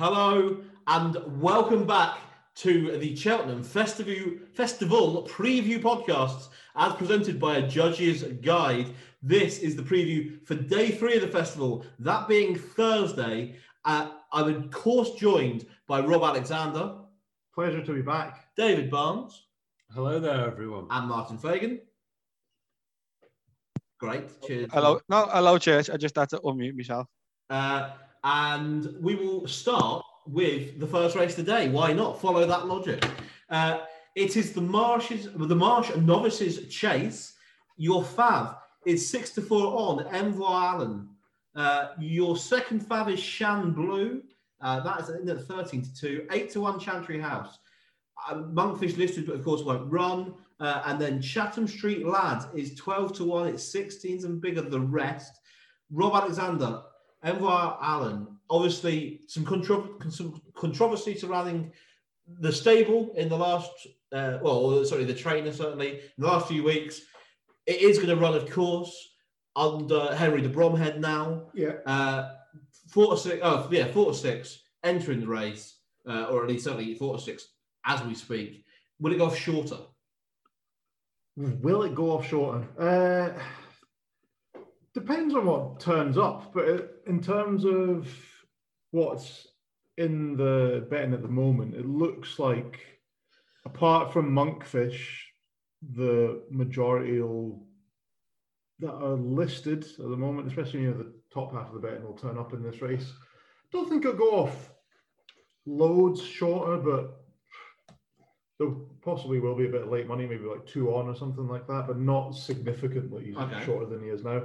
Hello and welcome back to the Cheltenham Festival Festival preview podcasts as presented by a judge's guide. This is the preview for day three of the festival, that being Thursday. Uh, I'm of course joined by Rob Alexander, Pleasure to be back. David Barnes, Hello there, everyone. and Martin Fagan. Great, cheers. Hello, no, hello, church. I just had to unmute myself. Uh, and we will start with the first race today. Why not follow that logic? Uh, it is the Marshes, the Marsh Novices Chase. Your fav is six to four on Envoy Allen. Uh, your second fav is Shan Blue. Uh, that is in at 13 to 2. 8 to 1 Chantry House. Uh, Monkfish listed, but of course won't run. Uh, and then Chatham Street Lad is 12 to 1. It's 16s and bigger than the rest. Rob Alexander, Envoy Allen. Obviously, some, contro- some controversy surrounding the stable in the last, uh, well, sorry, the trainer certainly, in the last few weeks. It is going to run, of course, under Henry de Bromhead now. Yeah. Uh, four to six, oh, yeah, four to six entering the race, uh, or at least certainly four to six as we speak. Will it go off shorter? Will it go off shorter? Uh, depends on what turns up, but in terms of what's in the betting at the moment, it looks like, apart from Monkfish, the majority will, that are listed at the moment, especially you know, the top half of the betting will turn up in this race. Don't think it'll go off loads shorter, but there possibly will be a bit of late money, maybe like two on or something like that, but not significantly Okay. shorter than he is now.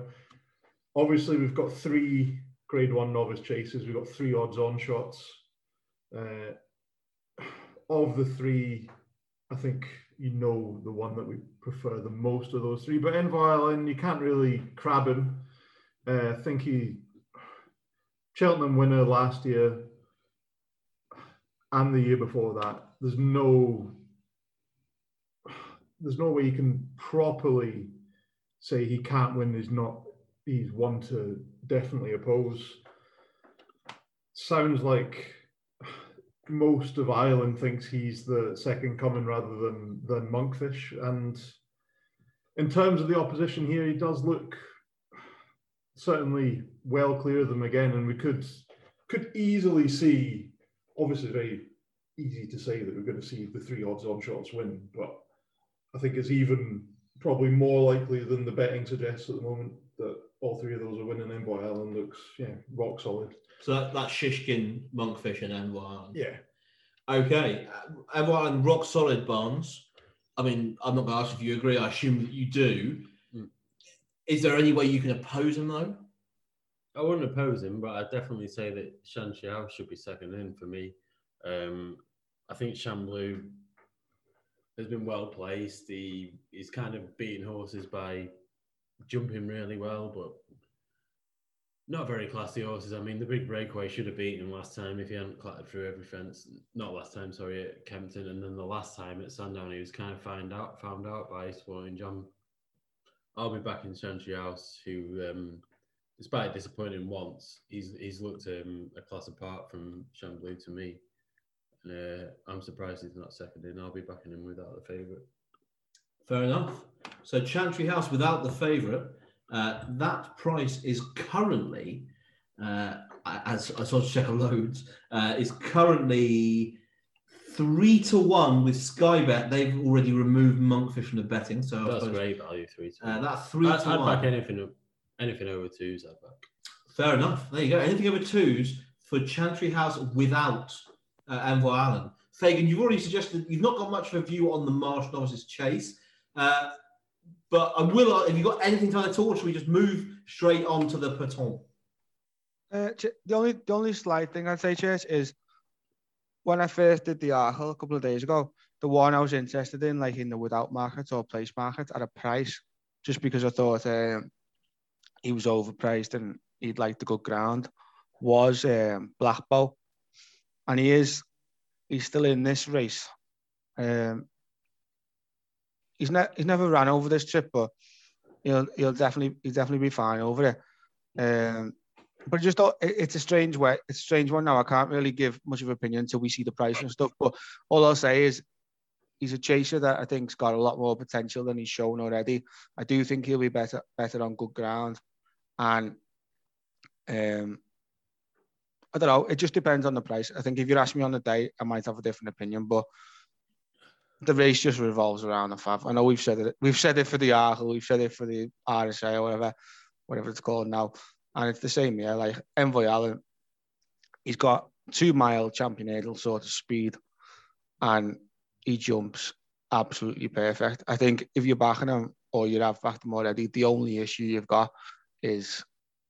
Obviously, we've got three grade one novice chases, we've got three odds on shots. Uh, of the three, I think you know the one that we prefer the most of those three, but Envoy Allen, you can't really crab him. Uh, I think he, Cheltenham winner last year and the year before that. There's no, there's no way you can properly say he can't win. He's not. He's one to definitely oppose. Sounds like most of Ireland thinks he's the second coming rather than than Monkfish. And in terms of the opposition here, he does look certainly well clear of them again, and we could could easily see. Obviously, very easy to say that we're going to see the three odds on shots win, but I think it's even probably more likely than the betting suggests at the moment all three of those are winning. Envoy Allen looks yeah rock solid. So that, that's Shishkin, Monkfish, and Envoy Allen. Yeah, Okay, uh, Envoy Allen, rock solid Barnes. I mean, I'm not going to ask if you agree. I assume that you do. Mm. Is there any way you can oppose him though? I wouldn't oppose him, but I'd definitely say that Shan Blue should be second in for me. Um, I think Shan Blue has been well placed. He he's kind of beating horses by jumping really well, but not very classy horses. I mean, the big breakaway should have beaten him last time if he hadn't clattered through every fence. Not last time, sorry, at Kempton, and then the last time at Sandown, he was kind of found out found out by Sporting John. I'll be back in Chantry House, who, um, despite disappointing once, he's he's looked um, a class apart from Shan Blue to me. And, uh, I'm surprised he's not second in. I'll be backing him without the favourite. Fair enough. So Chantry House without the favourite, uh, that price is currently, uh, as I saw check on loads, uh, is currently three to one with Skybet. They've already removed Monkfish from the betting, so I That's suppose, great value, three to Uh, one. that's three I'd, to I'd one. back anything, anything over twos. I'd back. Fair enough. There you go. Anything over twos for Chantry House without uh, Envoy Allen. Fagan, you've already suggested you've not got much of a view on the Marsh Novices chase, uh, but I will. uh, Have you got anything to add at all? Or should we just move straight on to the peloton? Uh, the only the only slight thing I'd say, Church, is when I first did the article a couple of days ago, the one I was interested in, like in the without market or place market at a price, just because I thought um, he was overpriced and he'd like the good ground, was um, Blackbow, and he is he's still in this race. Um, he's not he's never ran over this trip, but he'll he'll definitely he'll definitely be fine over it. Um, but just thought it's a strange way. It's a strange one now. I can't really give much of an opinion until we see the price and stuff. But all I'll say is he's a chaser that I think's got a lot more potential than he's shown already. I do think he'll be better better on good ground, and um, I don't know. It just depends on the price. I think if you ask me on the day, I might have a different opinion, but. The race just revolves around the fav. I know we've said it. We've said it for the Arkle. We've said it for the RSA or whatever, whatever it's called now. And it's the same here. Like Envoy Allen, he's got two mile champion hurdle sort of speed, and he jumps absolutely perfect. I think if you're backing him or you have backed him already, the only issue you've got is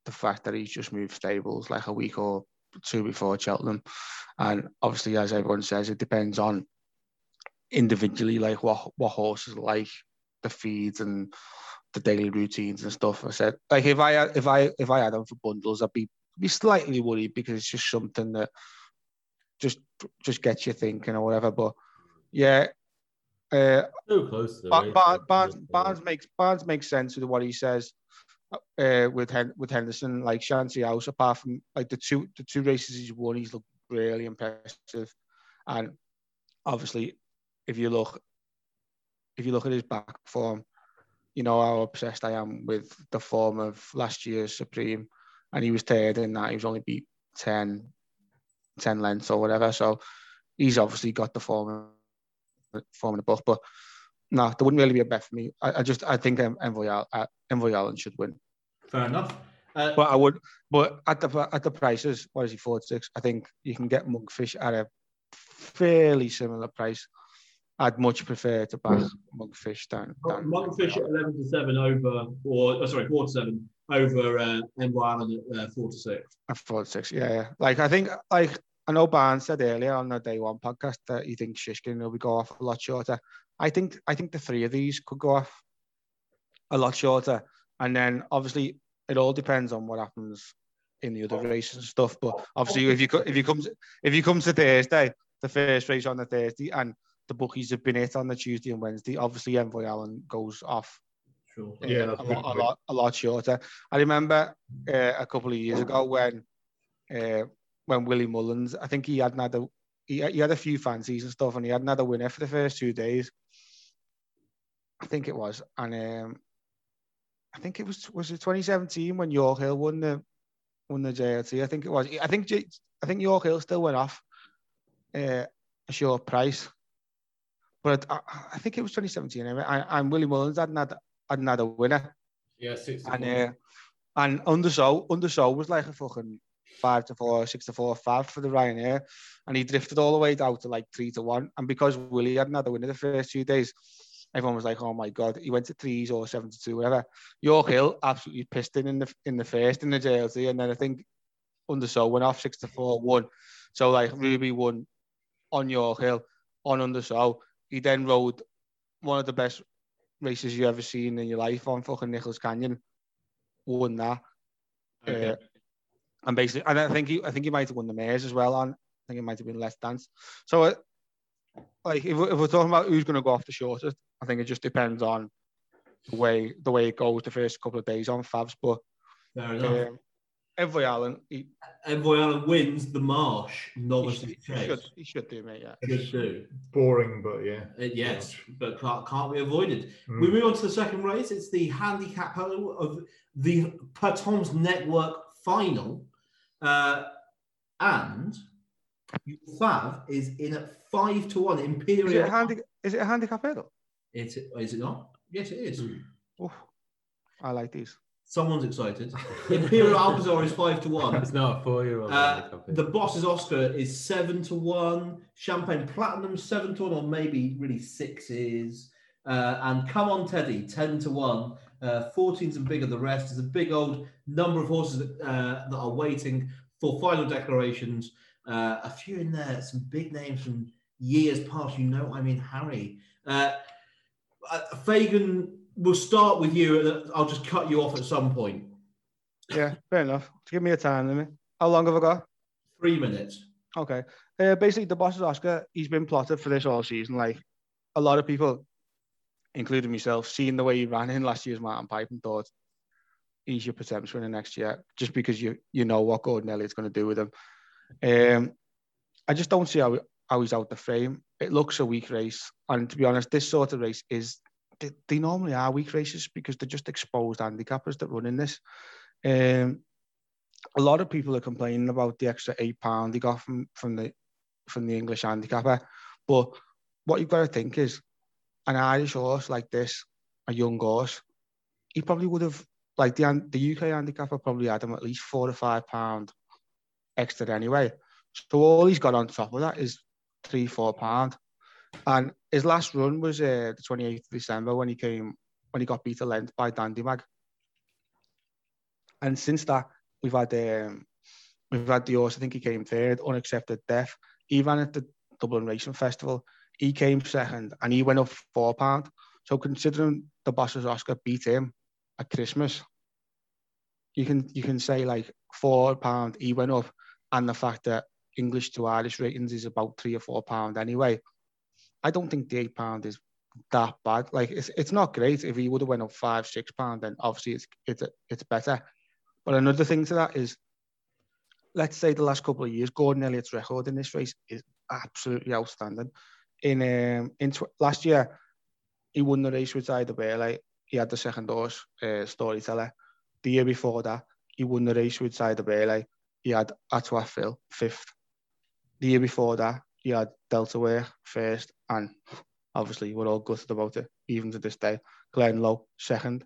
the fact that he's just moved stables like a week or two before Cheltenham. And obviously, as everyone says, it depends on individually, like what what horses like, the feeds and the daily routines and stuff. I said, like if I had- if I if I had them for bundles, I'd be be slightly worried because it's just something that just just gets you thinking or whatever. But yeah, uh, So close to the Bar- Bar- but Barnes, uh, Barnes makes Barnes makes sense with what he says uh, with Hen- with Henderson, like Chantry House. Apart from like the two the two races he's won, he's looked really impressive. And obviously, if you look if you look at his back form, you know how obsessed I am with the form of last year's Supreme, and he was third in that. He was only beat 10, 10 lengths or whatever. So he's obviously got the form form in the book, but no, there wouldn't really be a bet for me. I, I just I think Envoy, Al- uh, Envoy Allen should win, Fair enough. Uh, but I would. But at the at the prices, what is he forty six? I think you can get Monkfish at a fairly similar price. I'd much prefer to back Monkfish than, than Monkfish at 11 to 7 over, or oh, sorry, 4 to 7 over uh, Envoy Allen at uh, 4 to 6. at forty six. Yeah, yeah. Like I think like I know Barnes said earlier on the day one podcast that he thinks Shishkin will be go off a lot shorter. I think I think the three of these could go off a lot shorter, and then obviously it all depends on what happens in the other races and stuff. But obviously, if you if you come to, if you come to Thursday, the first race on the Thursday, and the bookies have been hit on the Tuesday and Wednesday, obviously Envoy Allen goes off Sure. Yeah, a, lot, a lot, a lot shorter. I remember uh, a couple of years ago when uh, when Willie Mullins, I think he had another, he, he had a few fancies and stuff, and he had another winner for the first two days. I think it was, and um, I think it was was it 2017 when Yorkhill won the won the JLT. I think it was. I think J- I think Yorkhill still went off uh, a short price, but I, I think it was 2017. Anyway, and, and Willie Mullins had another had another winner. Yeah, six. to And uh, and Un de Sceaux, Undersow was like a fucking five to four, six to four, five for the Ryanair, and he drifted all the way down to like three to one. And because Willie had another winner the first two days, everyone was like, "Oh my god!" He went to threes or seven to two, whatever. Yorkhill absolutely pissed in in the in the first in the JLT, and then I think Un de Sceaux went off six to four, one. So like Ruby won on Yorkhill on Un de Sceaux. He then rode one of the best races you ever seen in your life on fucking Nichols Canyon. Won that. Okay. Uh, and basically, and I think he, I think he might have won the mares as well. On I think it might have been Let's Dance. So, uh, like, if, if we're talking about who's going to go off the shortest, I think it just depends on the way the way it goes the first couple of days on Fabs. But um, Envoy Allen, he, Envoy Allen wins the Marsh he, novice should, he should he should do, mate. Yeah. Should do. Boring, but yeah. Uh, yes, but can't, can't be avoided. Mm. We move on to the second race. It's the handicap hurdle of the Pertemps Network final. Uh, and Fav is in at five to one. Is it Imperial. a handi- Is it a handicap hurdle? It, is it not? Yes, it is. Oof. I like these. Someone's excited. Imperial Alcazar is five to one. It's not a four-year-old. Uh, the Bosses Oscar is seven to one. Champagne Platinum seven to one, or maybe really sixes. Uh, and Come On Teddy ten to one. Uh, 14s and bigger the rest. is a big old number of horses that, uh, that are waiting for final declarations. Uh, a few in there, some big names from years past. You know, I mean Harry. Uh, uh, Fagan, we'll start with you. I'll just cut you off at some point. Yeah, fair enough. Give me a time limit. How long have I got? Three minutes. Okay. Uh, basically, the Bosses Oscar, he's been plotted for this all season. Like a lot of people, including myself, seeing the way he ran in last year's Martin Pipe and thought he's your potential winner next year, just because you you know what Gordon Elliott's going to do with him. Um, I just don't see how, how he's out the frame. It looks a weak race, and to be honest, this sort of race is they, they normally are weak races because they're just exposed handicappers that run in this. Um, a lot of people are complaining about the extra eight pound they got from from the from the English handicapper, but what you've got to think is an Irish horse like this, a young horse, he probably would have like the the UK handicapper probably had him at least four to five pound extra anyway. So all he's got on top of that is three, four pound. And his last run was uh, the 28th of December when he came when he got beat a length by Dandy Mag. And since that, we've had um, we've had the horse. I think he came third, unaccepted death. He ran at the Dublin Racing Festival. He came second, and he went up four pound. So considering the bosses Oscar beat him at Christmas, you can you can say like four pound he went up, and the fact that English to Irish ratings is about three or four pound anyway. I don't think the eight pound is that bad. Like it's it's not great. If he would have went up five six pound, then obviously it's it's it's better. But another thing to that is, let's say the last couple of years, Gordon Elliott's record in this race is absolutely outstanding. In um, in tw- last year, he won the race with Sire Du Berlais. He had the second horse, uh, Storyteller. The year before that, he won the race with Sire Du Berlais. He had Atwa Phil fifth. The year before that, he had Delta Work first, and obviously we're all gutted about it, even to this day. Glenloe second.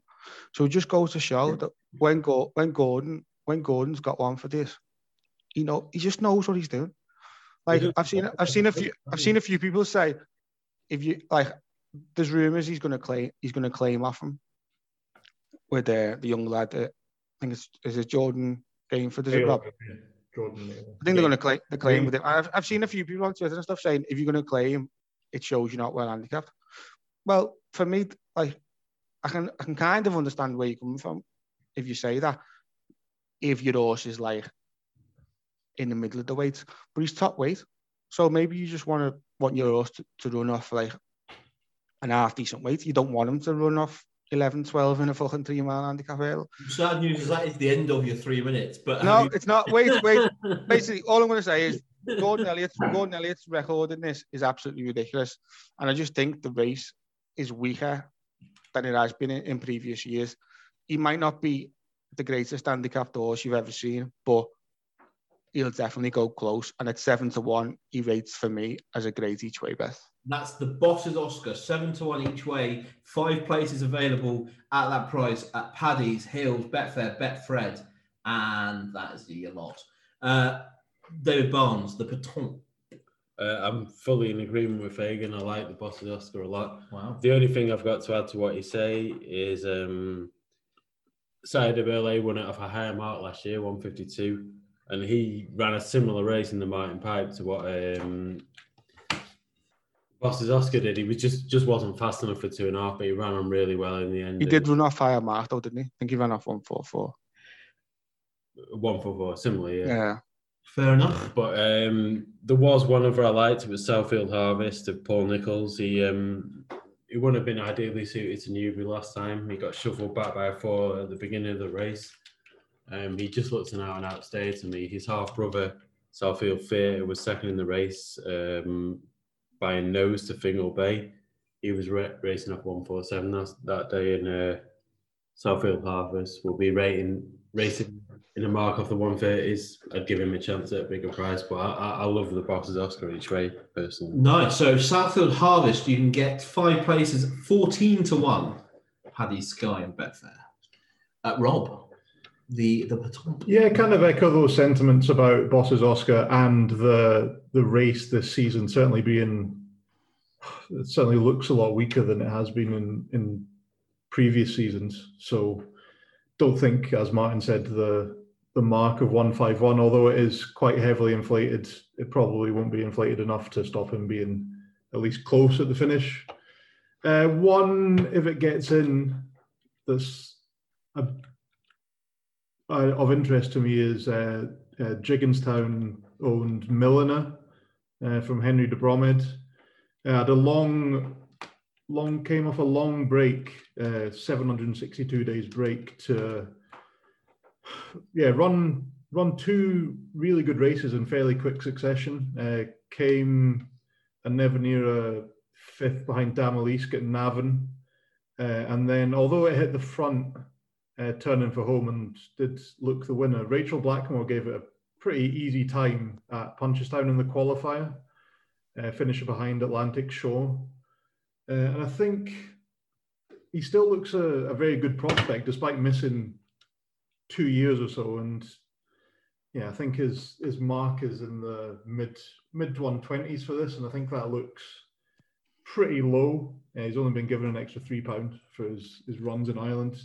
So it just goes to show that when Go- when Gordon when Gordon's got one for this, you know, he just knows what he's doing. Like I've seen I've seen a few I've seen a few people say if you like there's rumours he's gonna claim he's gonna claim off him with the the young lad uh, I think it's is it Jordan Gainford, is it Rob? Jordan. I think they're going to claim the claim with it. I've, I've seen a few people on Twitter and stuff saying if you're going to claim, it shows you're not well handicapped. Well, for me, like I can I can kind of understand where you're coming from if you say that. If your horse is like in the middle of the weight, but he's top weight, so maybe you just want to want your horse to, to run off like an half decent weight. You don't want him to run off 11, 12 in a fucking three mile handicap hurdle. Sad news is that is the end of your three minutes. But No, you- it's not. Wait, wait. Basically, all I'm going to say is Gordon Elliott's Gordon Elliott's record in this is absolutely ridiculous, and I just think the race is weaker than it has been in, in previous years. He might not be the greatest handicapped horse you've ever seen, but he'll definitely go close. And at seven to one, he rates for me as a great each way bet. That's the Bosses Oscar, seven to one each way. Five places available at that price at Paddy's, Hills, Betfair, Betfred, and that is the lot. Uh, David Barnes, the Pertemps. Uh, I'm fully in agreement with Fagan. I like the Bosses Oscar a lot. Wow. The only thing I've got to add to what you say is um, Sire Du Berlais won it off a higher mark last year, 152, and he ran a similar race in the Martin Pipe to what um, Bosses Oscar did. He was just just wasn't fast enough for two and a half, but he ran on really well in the end. He did run off higher mark though, didn't he? I think he ran off one four four. one for four, similar, yeah. Yeah. Fair enough. But um, there was one other I liked. It was Southfield Harvest of Paul Nicholls. He um, he wouldn't have been ideally suited to Newbury last time. He got shuffled back by a four at the beginning of the race. Um, he just looks an out and out stay to me. His half brother, Southfield Theatre, was second in the race um, by a nose to Fingal Bay. He was ra- racing off 147 that, that day, and uh, Southfield Harvest will be rating, racing in a mark off the 130s. I'd give him a chance at a bigger price, but I, I, I love the Bosses Oscar each way, personally. Nice. So Southfield Harvest, you can get five places, 14 to 1. Paddy Sky and Betfair. Uh, Rob, the the Pertemps. Yeah, kind of echo those sentiments about Bosses Oscar and the the race this season certainly being it certainly looks a lot weaker than it has been in in previous seasons. So don't think, as Martin said, the the mark of 151, although it is quite heavily inflated, it probably won't be inflated enough to stop him being at least close at the finish. Uh, one, if it gets in, that's a uh, of interest to me is uh, uh, Jigginstown owned Milliner uh, from Henry de Bromhead. Uh, had a long, long came off a long break, uh, 762 days break to yeah, run run two really good races in fairly quick succession. Came a never near a fifth behind East getting Navan. And then, although it hit the front, uh, turning for home and did look the winner, Rachel Blackmore gave it a pretty easy time at Punchestown in the qualifier, uh, finishing behind Atlantic Shore. Uh, and I think he still looks a, a very good prospect despite missing two years or so. And yeah, I think his his mark is in the mid mid one twenties for this, and I think that looks pretty low. Uh, he's only been given an extra three pound for his his runs in Ireland.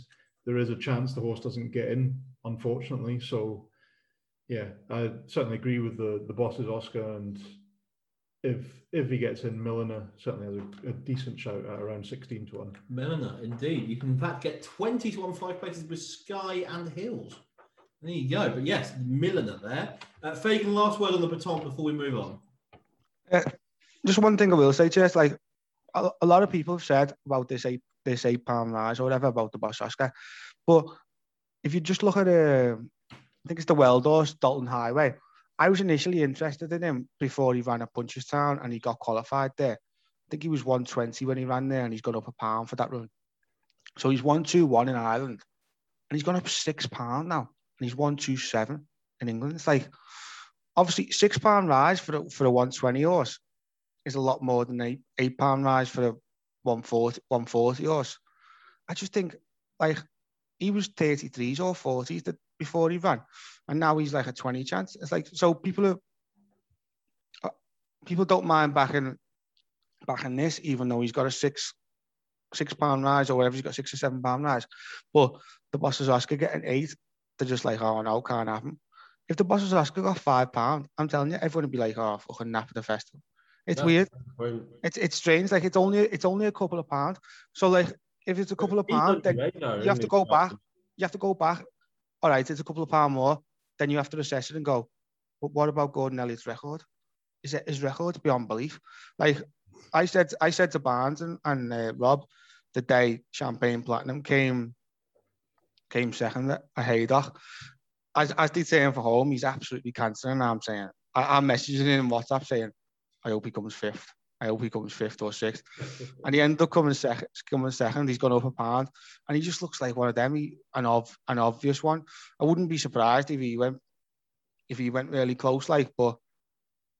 There is a chance the horse doesn't get in, unfortunately. So yeah, I certainly agree with the the bosses Oscar, and if if he gets in, Milliner certainly has a, a decent shout at around sixteen to one. Milliner, indeed. You can in fact get 20 to 1 five places with Sky and Hills. There you go. But yes, Milliner there. Uh, Fagan, last word on the Pertemps before we move on. Uh, just one thing I will say, Chase, like a, a lot of people have said about this eight this eight pound rise or whatever about the boss but if you just look at uh, I think it's the Weldorf Dalton Highway. I was initially interested in him before he ran a at Punchestown and he got qualified there. I think he was 120 when he ran there and he's gone up a pound for that run. So he's 121 in Ireland and he's gone up six pound now and he's 127 in England. It's like obviously six pound rise for a, for a 120 horse is a lot more than eight eight pound rise for a 140 140 horse. I just think like he was 33s or 40s that before he ran, and now he's like a 20 chance. It's like so people are uh, people don't mind backing backing this, even though he's got a six six pound rise or whatever, he's got six or seven pound rise. But the bosses Oscar getting eight, they're just like, oh no, can't happen. If the bosses Oscar got five pound, I'm telling you, everyone would be like, oh, fucking nap at the festival. It's That's weird. It's it's strange. Like it's only it's only a couple of pounds. So like if it's a couple of pounds, then your radar, you have to go back. you have to go back. All right, it's a couple of pound more. Then you have to assess it and go, but what about Gordon Elliott's record? Is it his record beyond belief? Like I said, I said to Barnes and, and uh, Rob the day Champagne Platinum came came second at Haydock. As as they saying for home, he's absolutely cancelling. I'm saying I, I'm messaging him in WhatsApp saying, I hope he comes fifth. I hope he comes fifth or sixth. And he ended up coming second. Coming second. He's gone up a pound, and he just looks like one of them. He, an ov, an obvious one. I wouldn't be surprised if he went, if he went really close. Like, but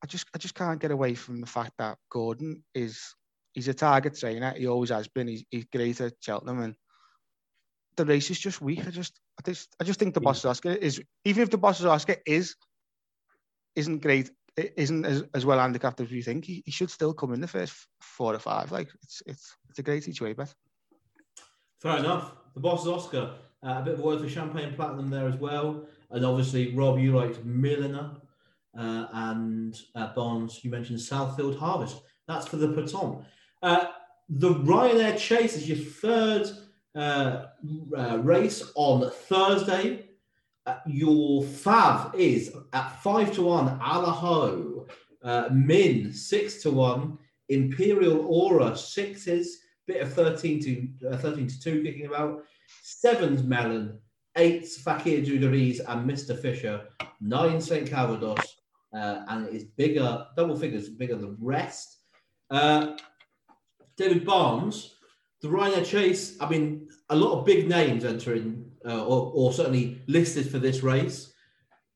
I just, I just can't get away from the fact that Gordon is, he's a target trainer. He always has been. He's, he's great at Cheltenham, and the race is just weak. I just, I just, I just think the Yeah. Bosses Oscar is, even if the Bosses Oscar is, isn't great isn't as, as well handicapped as you think, he, he should still come in the first four or five. Like it's it's it's a great each way bet. Fair enough. The Bosses Oscar. Uh, a bit of a word for Champagne Platinum there as well. And obviously, Rob, you liked Milliner uh, and uh, Barnes, you mentioned Southfield Harvest. That's for the Pertemps. Uh, the Ryanair Chase is your third uh, uh, race on Thursday. Uh, your fav is at 5 to 1, Allaho. Uh, Min, 6 to 1. Imperial Aura, sixes bit of 13 to uh, 13 to 2 kicking about sevens Melon eights Fakir D'oudairies and mr fisher nine st calvados uh, and it is bigger double figures bigger than rest uh, david barnes the Ryanair chase i mean a lot of big names entering uh, or, or certainly listed for this race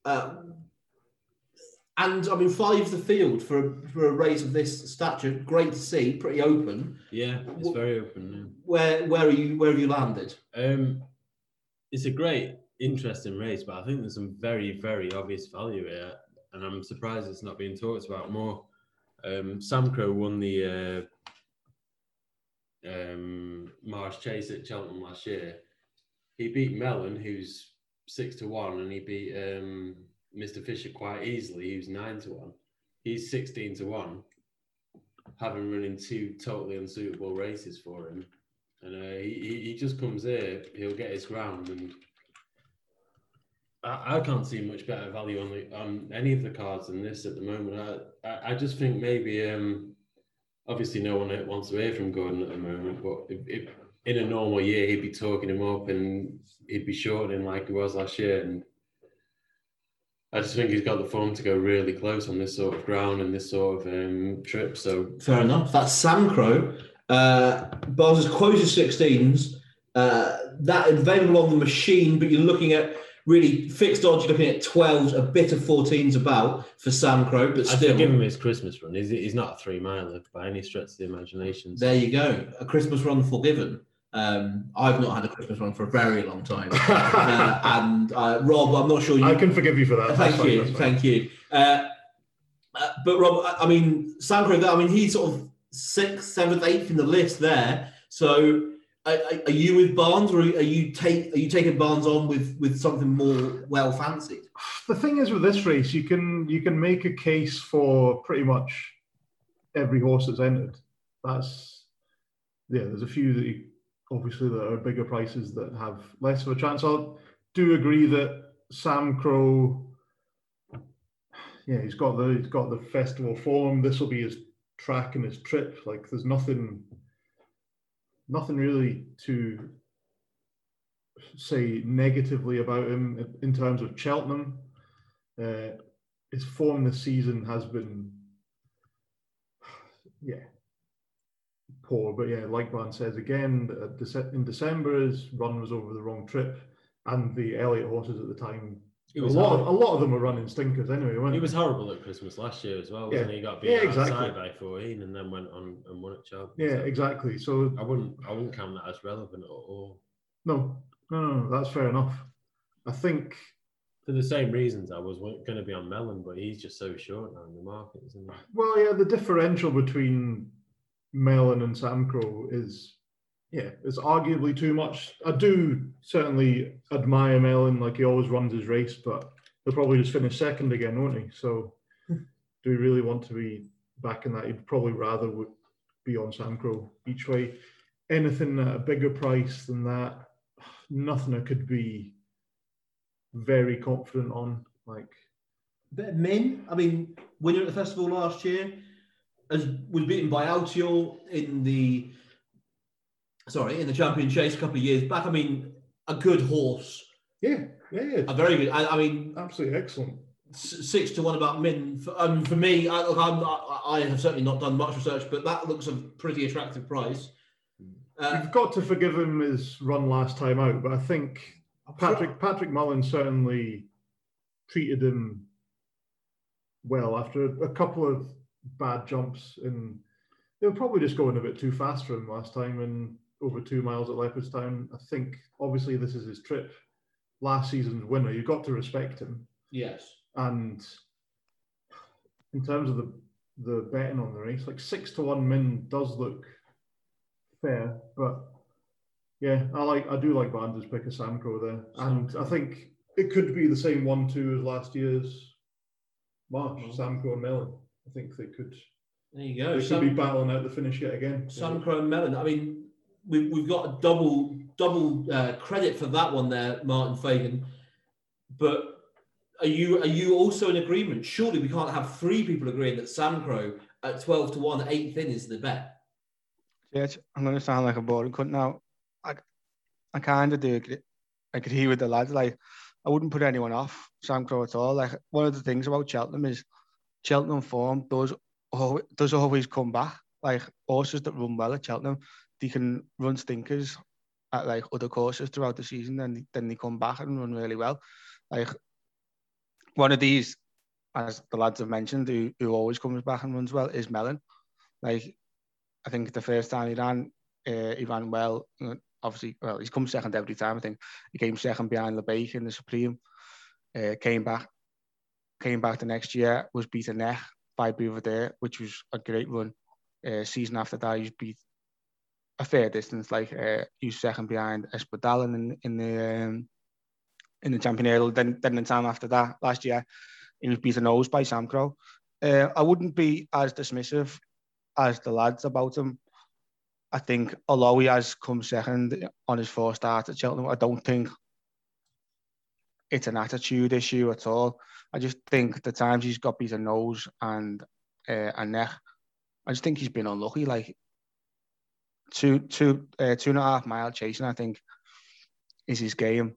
uh, and I mean, five's the field for a, for a race of this stature. Great to see, pretty open. Yeah, it's very open. Where where are you? Where have you landed? Um, it's a great, interesting race, but I think there's some very, very obvious value here, and I'm surprised it's not being talked about more. Um, Samcro won the uh, um, Marsh Chase at Cheltenham last year. He beat Melon, who's six to one, and he beat um, Mr. Fisher quite easily. Was nine to one. He's sixteen to one, having run in two totally unsuitable races for him. And uh, he, he- he just comes here, he'll get his ground, and I, I can't see much better value on the, on any of the cards than this at the moment. I, I, I just think maybe, um, obviously, no one wants to hear from Gordon at the moment, but if, if, in a normal year he'd be talking him up and he'd be shortening like he was last year. And I just think he's got the form to go really close on this sort of ground and this sort of um, trip. So Fair enough. That's Samcro. Uh, Barnes' quoted 16s. Uh, that available on the machine, but you're looking at really fixed odds. You're looking at 12s, a bit of 14s about for Samcro, but I'd still. give him his Christmas run. He's, he's not a three miler by any stretch of the imagination. So There you go. A Christmas run forgiven. Um, I've not had a Christmas one for a very long time. uh, and uh, Rob, I'm not sure you. I can forgive you for that. Thank fine, you, fine. thank you. Uh, uh, but Rob, I, I mean, Samcro, I mean, he's sort of sixth, seventh, eighth in the list there. So, are, are- are you with Barnes, or are you take are you taking Barnes on with with something more well fancied? The thing is with this race, you can you can make a case for pretty much every horse that's entered. That's yeah. There's a few that you, obviously that are bigger prices that have less of a chance. I do agree that Samcro. Yeah, he's got the he's got the festival form. This will be his track and his trip. Like there's nothing, nothing really to say negatively about him in terms of Cheltenham. Uh, his form this season has been, yeah, poor. But yeah, like Van says again, uh, in December his run was over the wrong trip, and the Elliott horses at the time. He A lot, of, a lot of them were running stinkers anyway. He they? was horrible at Christmas last year as well, wasn't Yeah. he? He got beat Yeah, outside exactly. by 14 and then went on and won at Cheltenham. Yeah, So exactly. So I wouldn't I wouldn't count that as relevant at all. no, no, no, no, that's fair enough. I think For the same reasons I was going to be on Melon, but he's just so short now in the market, isn't he? Well, yeah, the differential between Melon and Samcro is, yeah, it's arguably too much. I do certainly admire Melon, like he always runs his race, but he'll probably just finish second again, won't he? So, hmm. do we really want to be back in that? He'd probably rather would be on Samcro each way. Anything at a bigger price than that, nothing I could be very confident on. Like, Bit of Min, I mean, winner at the festival last year, as was beaten by Altior in the sorry in the champion chase a couple of years back. I mean, a good horse, yeah, yeah, yeah, a very good. I, I mean, absolutely excellent. six to one about Min. For, um, for me, I, look, I'm, I, I have certainly not done much research, but that looks a pretty attractive price. Uh, You've got to forgive him his run last time out, but I think Patrick Patrick Mullen certainly treated him well after a couple of bad jumps and they were probably just going a bit too fast for him last time and over two miles at Leopardstown. I think obviously this is his trip. Last season's winner, you've got to respect him. yes. And in terms of the the betting on the race, like six to one min does look fair, but yeah, I like I do like Barnes' pick of Samcro there, and I think it could be the same one two as last year's March, mm-hmm. Samcro and Melon. I think they could There you go. they Sam- could be battling out the finish yet again. Samcro and Melon. I mean, we've, we've got a double double uh, credit for that one there, Martin Fagan. But are you are you also in agreement? Surely we can't have three people agreeing that Samcro at twelve to one, eighth in is the bet. Yeah, I'm going to sound like a boring cunt now. I, I kind of do agree, agree with the lads. Like, I wouldn't put anyone off Samcro at all. Like, one of the things about Cheltenham is Cheltenham form does al- does always come back. Like horses that run well at Cheltenham, they can run stinkers at like other courses throughout the season, and then they come back and run really well. Like one of these, as the lads have mentioned, who, who always comes back and runs well is Melon. Like I think the first time he ran, uh, he ran well. Obviously, well, he's come second every time. I think he came second behind Labaik in the Supreme. Uh, came back, came back the next year. Was beaten there by Buveur d'Air, which was a great run. Uh, season after that, he was beat a fair distance. Like uh, he was second behind Espoir d'Allen in in the um, in the Champion Then then the time after that, last year, he was beaten nose by Samcro. Uh, I wouldn't be as dismissive as the lads about him. I think although he has come second on his four start at Cheltenham, I don't think it's an attitude issue at all. I just think the times he's got beaten nose and uh, a neck, I just think he's been unlucky. Like two two uh, two and a half mile chasing. I think is his game.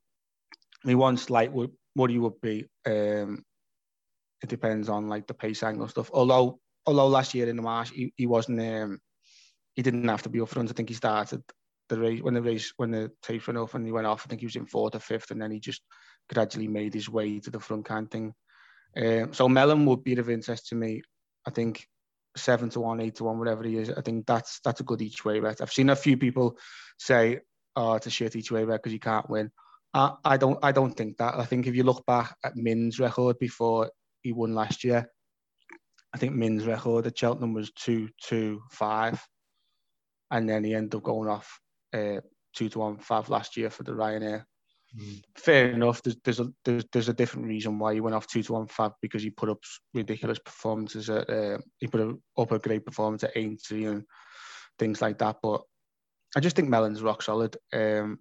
He wants like what what he would be. Um, it depends on like the pace angle stuff. Although although last year in the marsh he, he wasn't um, he didn't have to be up front. I think he started the race when the race when the tape ran off and he went off. I think he was in fourth or fifth, and then he just gradually made his way to the front kind thing. Um, so Melon would be of interest to me. I think seven to one, eight to one, whatever he is. I think that's that's a good each way bet. I've seen a few people say, "Oh, it's a shit each way bet because you can't win." I, I don't I don't think that. I think if you look back at Min's record before he won last year, I think Min's record at Cheltenham was two two five, and then he ended up going off uh, two to one five last year for the Ryanair. Mm. Fair enough. There's there's a there's, there's a different reason why he went off two to one Fab because he put up ridiculous performances at uh, he put up a great performance at Aintree and things like that. But I just think Melon's rock solid. Um,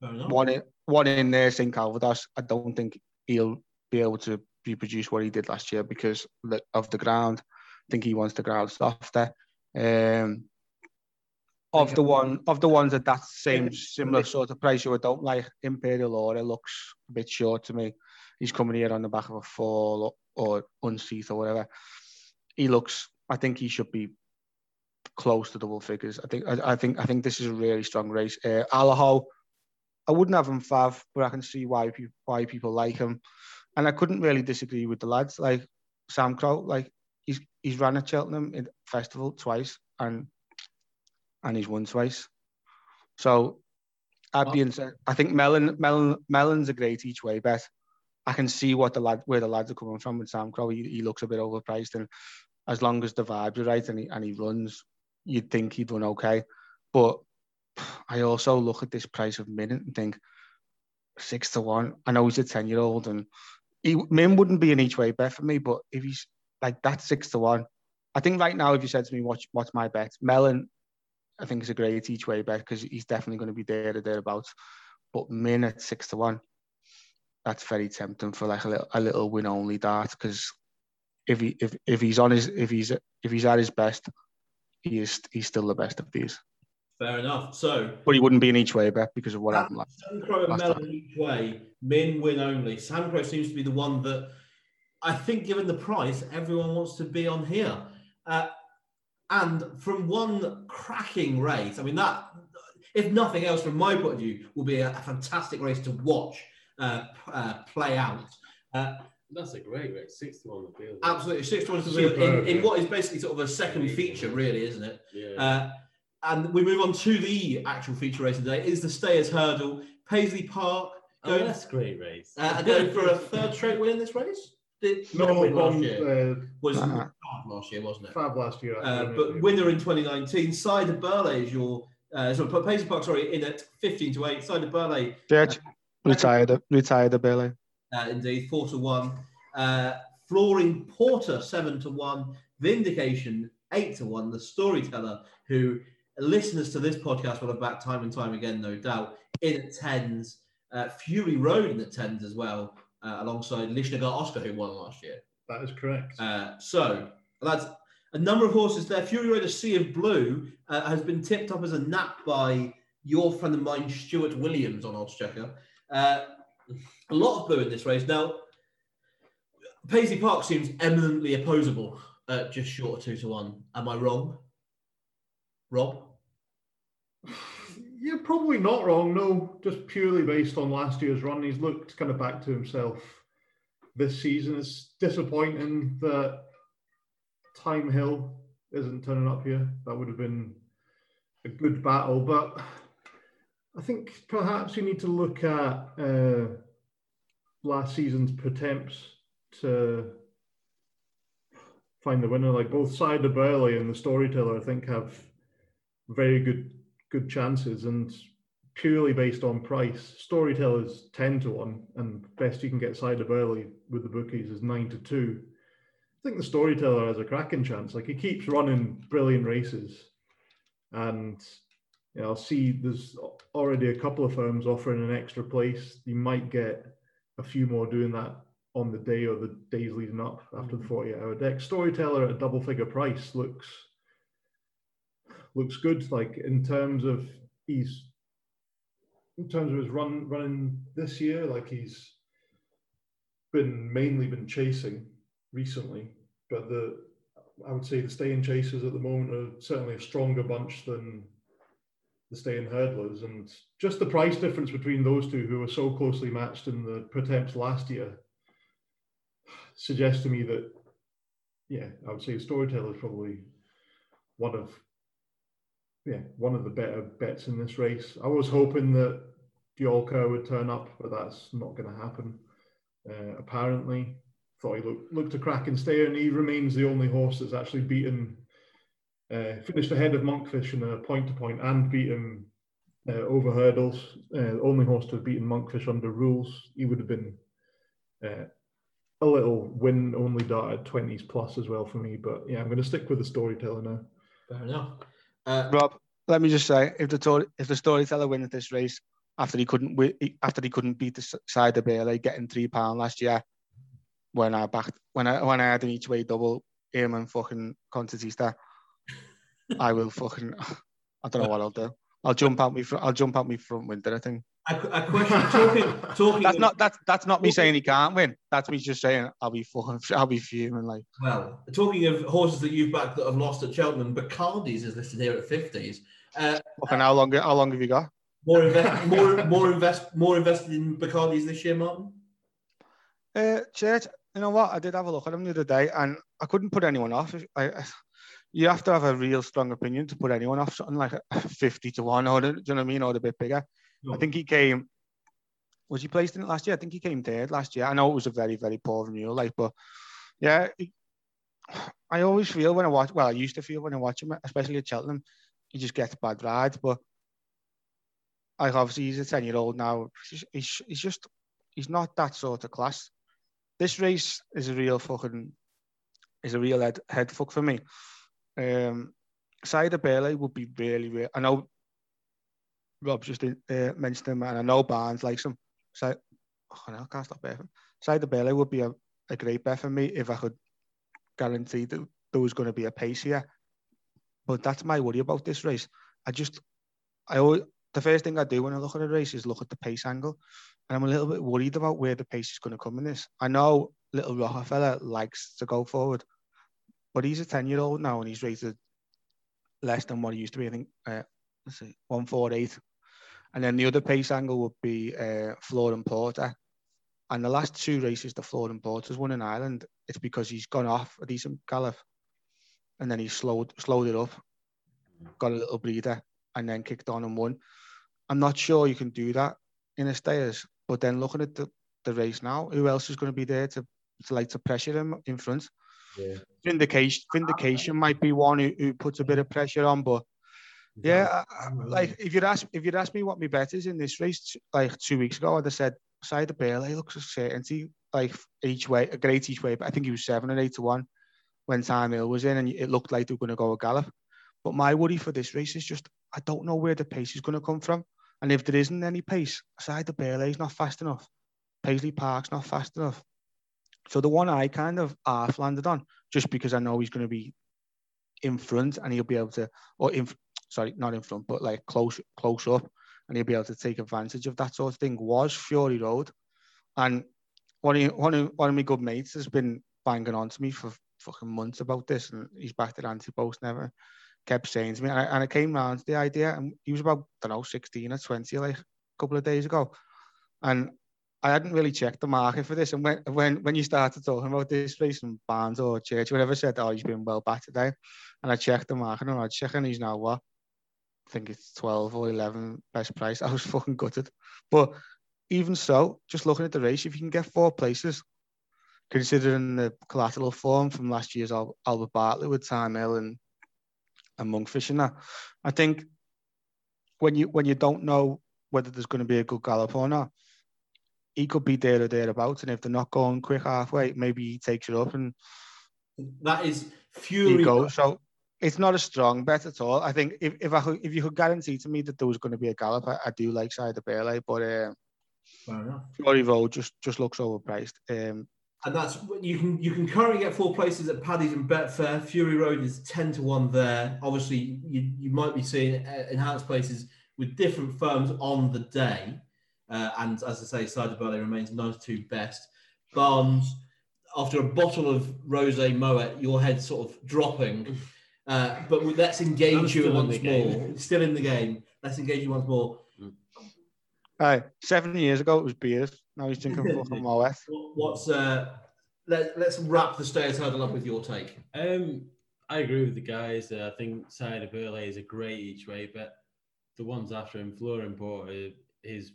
one in one in there, St Calvados. I don't think he'll be able to reproduce what he did last year because of the ground. I think he wants the ground softer. Um, of the one of the ones at that same similar sort of price you don't like Imperial Aura looks a bit short to me. He's coming here on the back of a fall or, or unseat or whatever. He looks. I think he should be close to double figures. I think. I, I think. I think this is a really strong race. Uh, Allaho, I wouldn't have him fav, but I can see why people why people like him, and I couldn't really disagree with the lads like Samcro. Like he's he's ran at Cheltenham in festival twice and and he's won twice. So I'd be I think Melon, Melon, Melon's a great each way bet. I can see what the lad where the lads are coming from with Samcro. He, he looks a bit overpriced, and as long as the vibes are right and he and he runs, you'd think he'd run okay. But I also look at this price of Min and think six to one. I know he's a ten year old, and he, Min wouldn't be an each way bet for me. But if he's like that six to one, I think right now if you said to me, "What's what's my bet?" Melon I think it's a great each way bet because he's definitely going to be there or thereabouts. But Min at six to one, that's very tempting for like a little, a little win only dart because if he if, if he's on his if he's if he's at his best, he is he's still the best of these. Fair enough. So, but he wouldn't be an each way bet because of what happened last. Samcro and Melon each way, Min win only. Samcro seems to be the one that I think, given the price, everyone wants to be on here. Uh, and from one cracking race, I mean, that, if nothing else, from my point of view, will be a, a fantastic race to watch uh, uh, play out. Uh, that's a great race, six to one the field. Absolutely, six to one the field in, in, what is basically sort of a second feature, really, isn't it? Yeah. Uh, and we move on to the actual feature race today. Is the Stayers Hurdle, Paisley Park. Going, oh, that's a great race. Uh, going for a third straight win in this race. Did no, win last year? Uh, last year, wasn't it? Fab last year. Uh, but winner in 2019, Sire Du Berlais is your. Uh, so Paisley Park, sorry, in at 15 to 8. Side of Burley. Judge, retired, retired the Burley. Uh, indeed, 4 to 1. Uh, Flooring Porter, 7 to 1. Vindication, 8 to 1. The storyteller, who listeners to this podcast will have backed time and time again, no doubt, in at 10s. Uh, Fury Road in at 10s as well, uh, alongside Lisnagar Oscar, who won last year. That is correct. Uh, so that's a number of horses there. Fury Road, a Sea of Blue, uh, has been tipped up as a nap by your friend of mine, Stuart Williams, on Oddschecker. Uh, a lot of blue in this race. Now, Paisley Park seems eminently opposable at just short of two to one. Am I wrong, Rob? You're probably not wrong. No, just purely based on last year's run, he's looked kind of back to himself this season. It's disappointing that Thyme Hill isn't turning up here. That would have been a good battle, but I think perhaps you need to look at uh, last season's attempts to find the winner. Like both Sire Du Berlais and the Storyteller, I think have very good good chances, and purely based on price, Storyteller's ten to one, and best you can get Sire Du Berlais with the bookies is nine to two. I think the storyteller has a cracking chance. Like he keeps running brilliant races, and you know, I'll see there's already a couple of firms offering an extra place. You might get a few more doing that on the day or the days leading up after the mm. 48 hour deck. Storyteller at a double figure price looks looks good. Like in terms of he's in terms of his run running this year, like he's been mainly been chasing recently, but the I would say the staying chasers at the moment are certainly a stronger bunch than the staying hurdlers, and just the price difference between those two, who were so closely matched in the attempts last year, suggests to me that yeah, I would say Storyteller is probably one of yeah one of the better bets in this race. I was hoping that Diolka would turn up, but that's not going to happen. Uh, apparently, thought he looked looked a cracking stayer, and he remains the only horse that's actually beaten. Uh, finished ahead of Monkfish in a point to point and beaten uh, over hurdles. Uh, only horse to have beaten Monkfish under rules. He would have been uh, a little win only darted 20s plus as well for me. But yeah, I'm going to stick with the storyteller now. Fair enough. Uh, Rob, let me just say, if the tor- if the storyteller wins this race after he couldn't after he couldn't beat the Sire Du Berlais, getting three pound last year, when I backed when I when I had an each way double him and fucking Concertista, I will fucking I don't know what I'll do. I'll jump out me fr- I'll jump out me front window. I think a, a question talking talking that's of- not that's that's not me saying he can't win. That's me just saying I'll be fucking I'll be fuming like. Well, talking of horses that you've backed that have lost at Cheltenham, Bacardys is listed here at fifties. Uh, Fucking how long how long have you got? more invest, more more invest, more invested in Bacardys this year, Martin. Uh, Church, you know what? I did have a look at him the other day, and I couldn't put anyone off. I, I, you have to have a real strong opinion to put anyone off something like 50 to 1 or, do you know what I mean, or a bit bigger. I think he came, was he placed in it last year? I think he came third last year. I know it was a very, very poor renewal, like, but yeah, he- I always feel when I watch, well, I used to feel when I watch him, especially at Cheltenham, he just gets bad rides, but like obviously he's a 10 year old now. He's, he's, he's just, he's not that sort of class. This race is a real fucking, is a real head, head fuck for me. Um, Sire Du Berlais would be really, really, I know Rob just uh, mentioned him, and I know Barnes likes him. So, oh, no, I can't stop betting. Sire Du Berlais would be a, a great bet for me if I could guarantee that there was going to be a pace here. But that's my worry about this race. I just, I always, the first thing I do when I look at a race is look at the pace angle. And I'm a little bit worried about where the pace is going to come in this. I know Lil Rockerfeller likes to go forward, but he's a 10 year old now and he's rated less than what he used to be. I think, uh, let's see, 148. And then the other pace angle would be uh, Flooring Porter. And the last two races, the Flooring Porter's won in Ireland, it's because he's gone off a decent gallop and then he slowed slowed it up, got a little breather, and then kicked on and won. I'm not sure you can do that in a stayers, but then looking at the, the race now, who else is going to be there to, to like to pressure him in front? Yeah. Vinndication, Vinndication might be one who, who puts a bit of pressure on, but yeah, I- like if you'd ask if you'd asked me what my bet is in this race like two weeks ago, I'd have said Sire Du Berlais looks a certainty like each way, a great each way, but I think he was seven and eight to one when Thyme Hill was in, and it looked like they were going to go a gallop. But my worry for this race is just I don't know where the pace is going to come from, and if there isn't any pace, Sire Du Berlais's not fast enough, Paisley Park's not fast enough. So the one I kind of half landed on, just because I know he's going to be in front and he'll be able to, or in, sorry, not in front, but like close, close up, and he'll be able to take advantage of that sort of thing. Was Fury Road, and one of one of one of my good mates has been banging on to me for fucking months about this, and he's back at anti-post never kept saying to me, and I, and I came round to the idea, and he was about I don't know sixteen or twenty like a couple of days ago, and I hadn't really checked the market for this. And when when when you started talking about this race and Barnes or Church, whatever said, oh, he's been well back today. And I checked the market and I checked and he's now what? I think it's 12 or 11 best price. I was fucking gutted. But even so, just looking at the race, if you can get four places, considering the collateral form from last year's Albert Bartlett with Thyme Hill and, and Monkfish and that, I think when you when you don't know whether there's going to be a good gallop or not, he could be there or thereabouts. And if they're not going quick halfway, maybe he takes it up and That is Fury. goes. So it's not a strong bet at all. I think if, if I could, if you could guarantee to me that there was going to be a gallop, I, I do like Sire Du Berlais, but uh, enough. Fury Road just just looks overpriced. Um, and that's you can you can currently get four places at Paddy's and Betfair. Fury Road is ten to one there. Obviously, you you might be seeing uh, enhanced places with different firms on the day. Uh, and as I say, Sire Du Berlais remains 92 best. Barnes, after a bottle of rosé Moet, your head sort of dropping. Uh, but let's engage you once more. Still in the game. Let's engage you once more. Aye, seven years ago it was beers. Now he's drinking fucking Moet. What- What's uh? Let, let's wrap the stayers hurdle up with your take. Um, I agree with the guys. Uh, I think Sire Du Berlais is a great each way, but the ones after him, Flooring Porter, his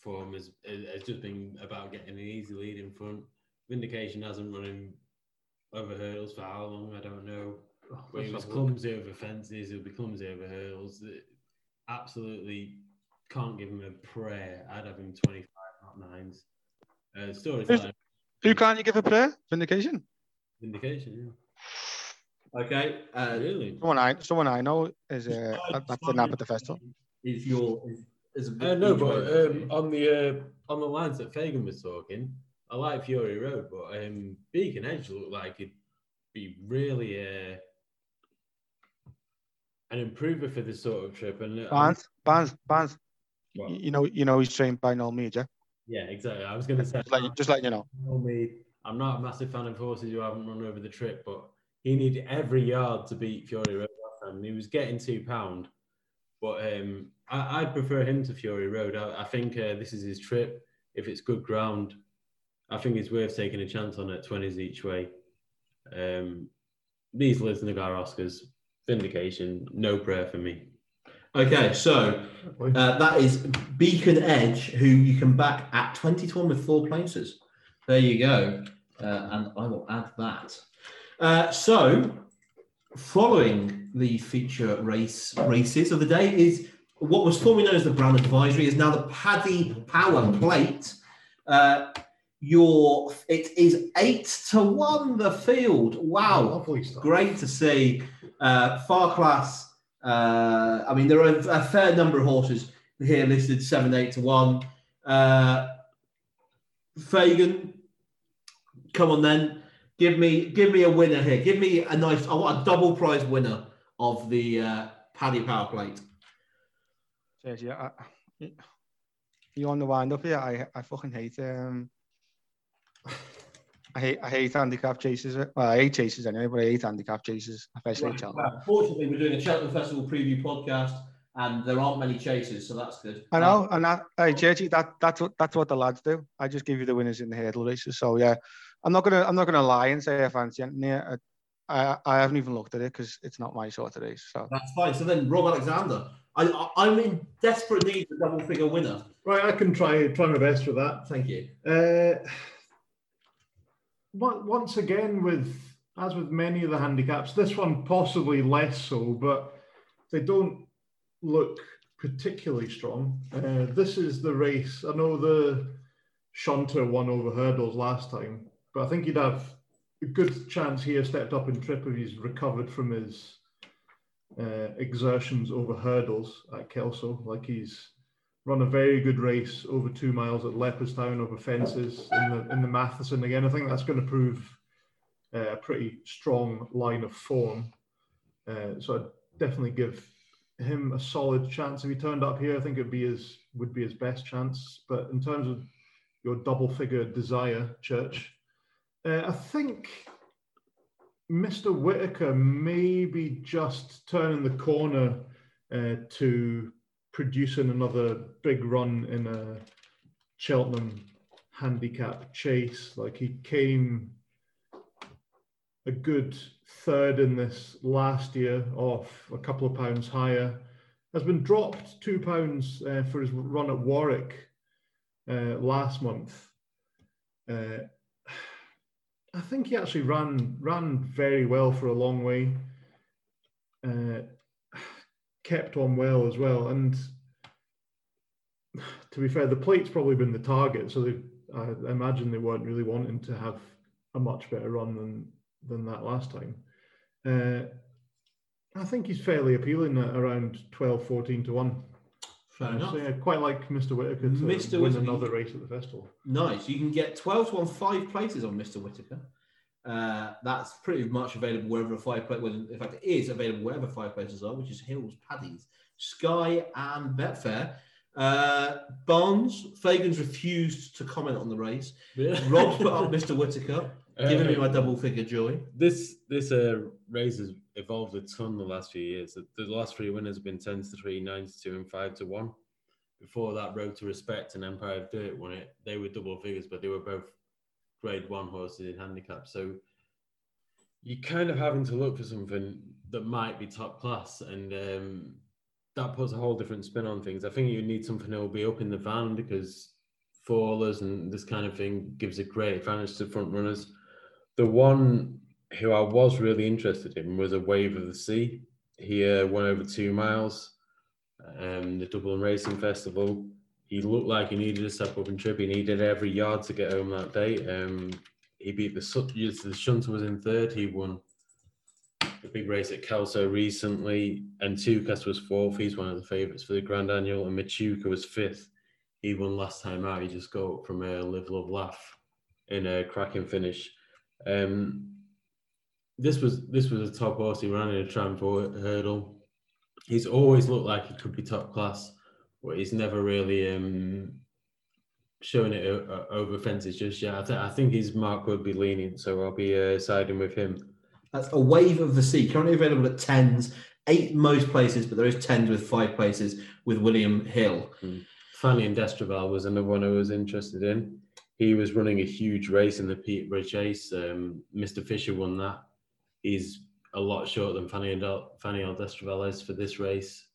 form has, has just been about getting an easy lead in front. Vinndication hasn't run him over hurdles for how long, I don't know. But he was clumsy over fences, he'll be clumsy over hurdles. Absolutely can't give him a prayer. I'd have him 25, not nines. Uh, storytelling, Who can't you give a prayer? Vinndication. Vinndication, yeah. Okay. Uh, Really? Someone I someone I know is uh, at, at the nap at the festival. is your is, is a Uh, no, but um, on the uh, on the lines that Fagan was talking, I like Fury Road, but um, Beacon Edge looked like it'd be really uh, an improver for this sort of trip. And uh, Barnes, Barnes, Barnes. What? You know, you know he's trained by Noel Meade, yeah. exactly. I was going to say, Just like, just like you know. I'm not a massive fan of horses who haven't run over the trip, but he needed every yard to beat Fury Road last time. and He was getting two pound, but um, I, I'd prefer him to Fury Road. I, I think uh, this is his trip. If it's good ground, I think it's worth taking a chance on at 20s each way. Um, these Lisnagar Oscars, Vinndication, no prayer for me. Okay, so uh, that is Beacon Edge, who you can back at 20 to 1 with four places. There you go. Uh, and I will add that. Uh, so, following the feature race races of the day is what was formerly known as the Brown Advisory, is now the Paddy Power Plate. Uh, your it is eight to one the field. Wow, great to see. Uh, Farclas. Uh, I mean, there are a, fair number of horses here listed seven, eight to one. Uh, Fagan, come on then, give me give me a winner here. Give me a nice. I want a double prize winner of the uh, Paddy Power Plate. Says yeah. I, you on the wind up here? I I fucking hate um. I hate I hate handicap chases. Well, I hate chases anyway, but I hate handicap chases, especially Cheltenham. Well, fortunately, we're doing a Cheltenham Festival preview podcast, and there aren't many chases, so that's good. I know, and that, hey, JG, that that's what that's what the lads do. I just give you the winners in the hurdle races. So yeah, I'm not gonna I'm not gonna lie and say I fancy anything. I, I I haven't even looked at it because it's not my sort of race. So That's fine. So then, Rob Alexander, I, I, I'm in desperate need of a double figure winner. Right, I can try try my best with that. Thank you. Uh, once again, with as with many of the handicaps, this one possibly less so, but they don't look particularly strong. Uh, this is the race. I know the Shunter won over hurdles last time, but I think he'd have a good chance here. Stepped up in trip if he's recovered from his uh, exertions over hurdles at Kelso. Like he's run a very good race over two miles at Leopardstown over fences in the in the Matheson again. I think that's going to prove uh, a pretty strong line of form. Uh, so I'd definitely give him a solid chance if he turned up here. I think it'd be his would be his best chance. But in terms of your double figure desire, Church, uh, I think Mr. Whitaker may be just turning the corner uh, to producing another big run in a Cheltenham handicap chase. Like he came a good third in this last year off a couple of pounds higher. Has been dropped two pounds uh, for his run at Warwick uh, last month. Uh, I think he actually ran ran very well for a long way. Kept on well as well. And to be fair, the plate's probably been the target, so they, I imagine they weren't really wanting to have a much better run than than that last time. Uh, I think he's fairly appealing at around 12, 14 to 1. Fair enough. So, yeah, quite like Mr. Whitaker to Mr. win Whitaker. another race at the festival. Nice. You can get 12 to 1 five places on Mr. Whitaker. Uh, that's pretty much available wherever a five plate, well, in fact, it is available wherever five places are, which is Hills, Paddy's, Sky, and Betfair. Uh, Barnes, Fagan's refused to comment on the race. Yeah. Rob's put up Mr. Whitaker, giving me my double figure joy. This this uh, race has evolved a ton the last few years. The, the last three winners have been 10 to 3, 9 to 2, and 5 to 1. Before that, Road to Respect and Empire of Dirt won it. They were double figures, but they were both grade one horses in handicap. So you're kind of having to look for something that might be top class. And um, that puts a whole different spin on things. I think you need something that will be up in the van because fallers and this kind of thing gives a great advantage to front runners. The one who I was really interested in was a Wave of the Sea. He uh, won over two miles, um, the Dublin Racing Festival. He looked like he needed a step up in trip. He needed every yard to get home that day. Um, he beat the the Shunter was in third. He won the big race at Kelso recently, and Tukas was fourth. He's one of the favourites for the Grand Annual, and Machuca was fifth. He won last time out. He just got up from a live, love, laugh in a cracking finish. Um, this was this was a top horse. He ran in a tram hurdle. He's always looked like he could be top class, but he's never really um, shown it over fences just yet. I, th- I think his mark would be lenient, so I'll be uh, siding with him. That's a wave of the sea, currently available at tens, eight most places, but there is tens with five places with William Hill. Fanion D'Estruval was another one I was interested in. He was running a huge race in the Peterborough Chase. Um, Mr. Fisher won that. He's a lot shorter than Fanny and Fanny is for this race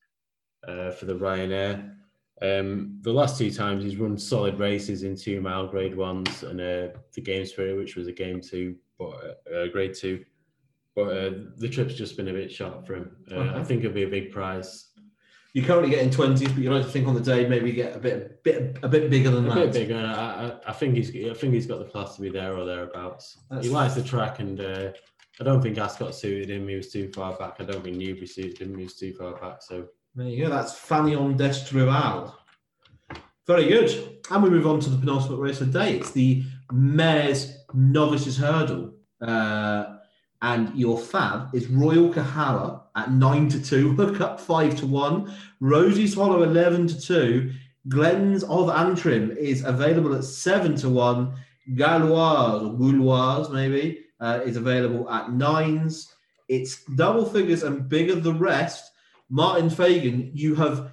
uh, for the Ryanair. Um, the last two times he's run solid races in two mile grade ones and uh, the Game Spirit, which was a game two, but uh, grade two. But uh, the trip's just been a bit short for him. Uh, I think it'll be a big prize. You're currently getting twenties, but you like to think on the day maybe get a bit, bit, a bit bigger than a that. bit bigger. I, I, I think he's I think he's got the class to be there or thereabouts. That's- he likes the track, and uh, I don't think Ascot suited him. He was too far back. I don't think Newbury suited him. He was too far back. So There you go. That's Fanion D'Estruval. Very good. And we move on to the penultimate race of the day. It's the Mares Novices Hurdle. Uh, and your fab is Royal Kahala at 9 to 2, Hook Up 5 to 1, Roseys Hollow 11 to 2, Glens of Antrim is available at 7 to 1, Galois or Gouloise maybe, uh, is available at nines. It's double figures and bigger the rest. Martin Fagan, you have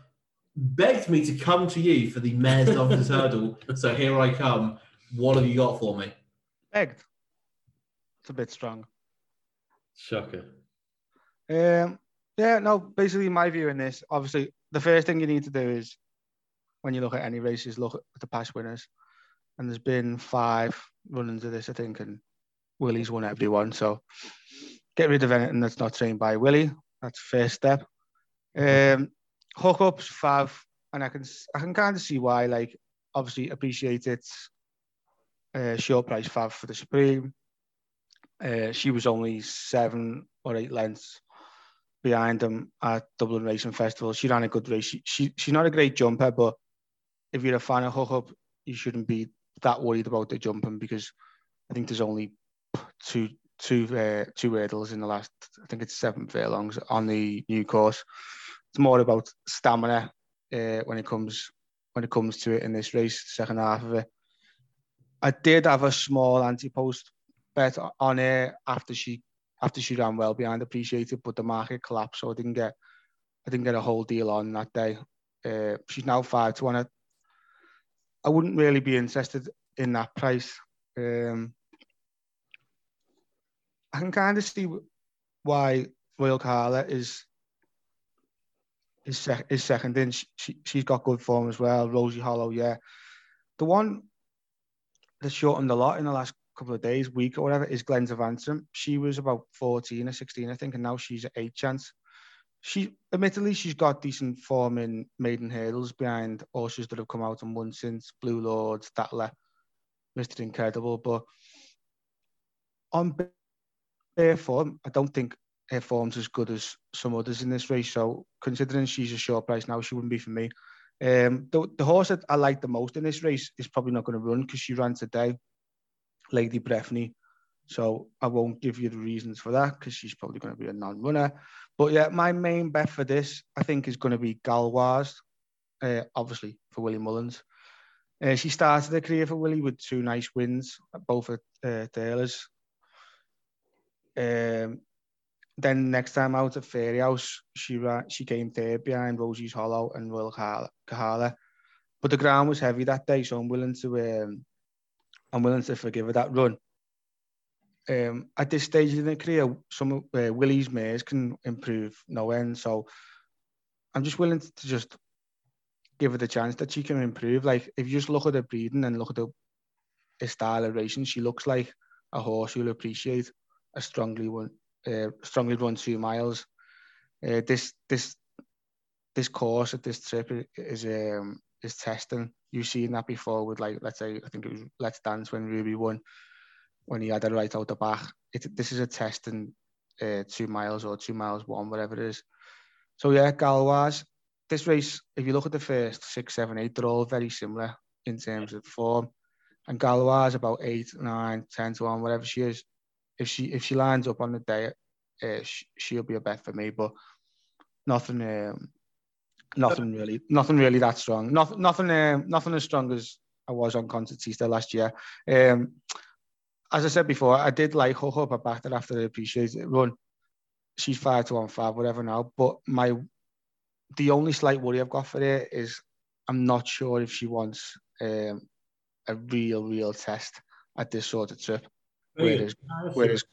begged me to come to you for the Mares Novices Hurdle. So here I come. What have you got for me? Begged. It's a bit strong. shocker. Um, yeah, no, basically my view in this, obviously, the first thing you need to do is when you look at any races, look at the past winners. And there's been five run-ins of this, I think, and Willie's won every one. So get rid of anything that's not trained by Willie. That's first step. Um, hookups, Fav, and I can I can kind of see why. Like, obviously, Appreciate It. Uh, short price Fav for the Supreme. Uh, she was only seven or eight lengths behind him at Dublin Racing Festival. She ran a good race. She, she she's not a great jumper, but if you're a fan of hookup, you shouldn't be that worried about the jumping because I think there's only two two uh, two hurdles in the last. I think it's seven furlongs on the new course. It's more about stamina uh, when it comes when it comes to it in this race, second half of it. I did have a small anti-post bet on her after she after she ran well behind Appreciate It, but the market collapsed, so I didn't get I didn't get a whole deal on that day. Uh, she's now five to one. I, wouldn't really be interested in that price. Um, I can kind of see why Royal Carla is is, sec- second in. She, she, she's got good form as well. Rosie Hollow, yeah. The one that shortened a lot in the last couple of days, week or whatever, is of Antrim. She was about 14 or 16, I think, and now she's at eight chance. She, admittedly, she's got decent form in maiden hurdles behind horses that have come out and won since Blue Lords, Statler, Mr. Incredible. But on bare form, I don't think her form's as good as some others in this race. So considering she's a short price now, she wouldn't be for me. Um, the, the horse that I like the most in this race is probably not going to run because she ran today, Lady Breffney. So I won't give you the reasons for that because she's probably going to be a non-runner. But yeah, my main bet for this, I think, is going to be Gauloise, uh, obviously for Willie Mullins. Uh, she started her career for Willie with two nice wins, both at uh, Taylor's. Um, then next time out at Fairyhouse, she she came third behind Roseys Hollow and Will Kahala. But the ground was heavy that day, so I'm willing to um, I'm willing to forgive her that run. Um, at this stage in the career, some uh, Willie's mares can improve no end. So I'm just willing to just give her the chance that she can improve. Like if you just look at her breeding and look at the, style of racing, she looks like a horse you'll appreciate. A strongly one, uh, strongly run two miles. Uh, this this this course at this trip is um is testing. You've seen that before with like let's say I think it was Let's Dance when Ruby won when he had a right out the back. It, this is a testing uh, two miles or two miles one, whatever it is. So yeah, Gauloise, this race, if you look at the first six, seven, eight, they're all very similar in terms of form. And Gauloise about eight, nine, ten to one, whatever she is. If she if she lines up on the day, uh, she, will be a bet for me. But nothing, um, nothing really, nothing really that strong. Nothing, nothing, um, nothing as strong as I was on Concertista last year. Um, as I said before, I did like hook up. I backed it after the appreciated run. She's five to one five, whatever now. But my the only slight worry I've got for her is I'm not sure if she wants um, a real, real test at this sort of trip. Whereas, whereas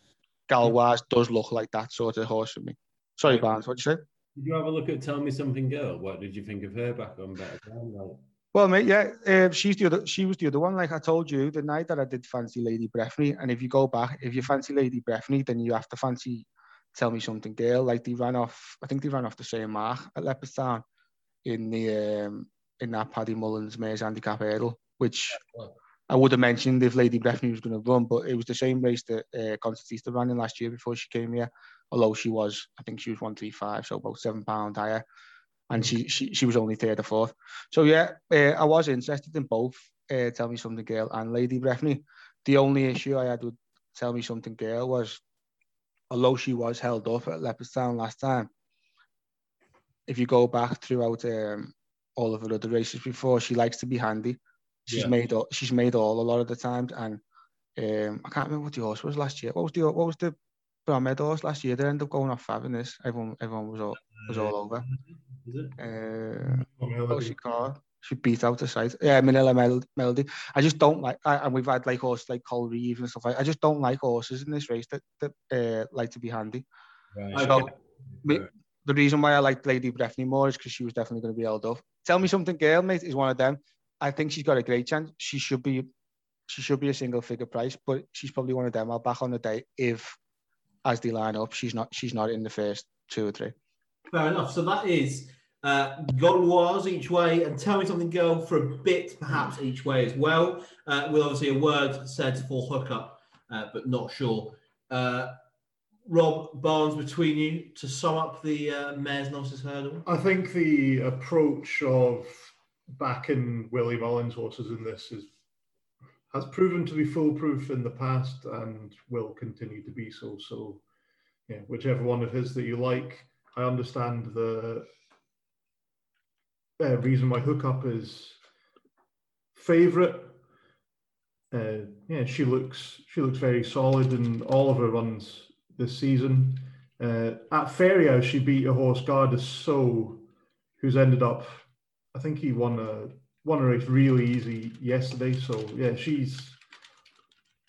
Gauloise does look like that sort of horse for me. Sorry, Barnes, what did you say? Did you have a look at Tell Me Something Girl? What did you think of her back on Better Ground? Like? Well, mate, yeah, um, she's the other. She was the other one. Like I told you the night that I did fancy Lady Breffney, and if you go back, if you fancy Lady Breffney, then you have to fancy Telmesomethinggirl. Like they ran off. I think they ran off the same mark at Leopardstown in the um, in that Paddy Mullins Mares Handicap Hurdle, which I would have mentioned if Lady Breffney was going to run, but it was the same race that uh, Concertista ran in last year before she came here. Although she was, I think she was one three five, so about seven pound higher, and she she she was only third or fourth. So yeah, uh, I was interested in both. Uh, Tell me something, girl, and Lady Breffney. The only issue I had with Tell me something, girl, was although she was held up at Leopardstown last time. If you go back throughout um, all of her other races before, she likes to be handy She's yeah. made all, she's made all a lot of the times, and um, I can't remember what the horse was last year. What was the what was the Brown horse last year? They ended up going off five in this. Everyone everyone was all was all over. Is it? Uh, oh, she called. She beat out the side. Yeah, Manila Melody. I just don't like, I, and we've had like horses like Colreevy and stuff like. I just don't like horses in this race that that uh, like to be handy. Right. So, okay. the reason why I like Lady Breffney more is because she was definitely going to be held up. Tell me something, girl, mate, is one of them. I think she's got a great chance. She should be she should be a single figure price, but she's probably one of them. I'll back on the day if as they line up, she's not she's not in the first two or three. Fair enough. So that is uh, Gauloise each way, and tell me something, girl, for a bit perhaps each way as well. Uh, with obviously a word said for hookup, uh, but not sure. Uh, Rob Barnes, between you to sum up the uh, Mares Novices hurdle. I think the approach of backing Willie Mullins horses in this is has proven to be foolproof in the past and will continue to be so. So, yeah, whichever one of his that you like, I understand the uh, reason why Hookup is favourite. Uh, yeah, she looks she looks very solid in all of her runs this season. Uh, at Fairyhouse, she beat a horse Garda So, who's ended up I think he won a won a race really easy yesterday. So yeah, she's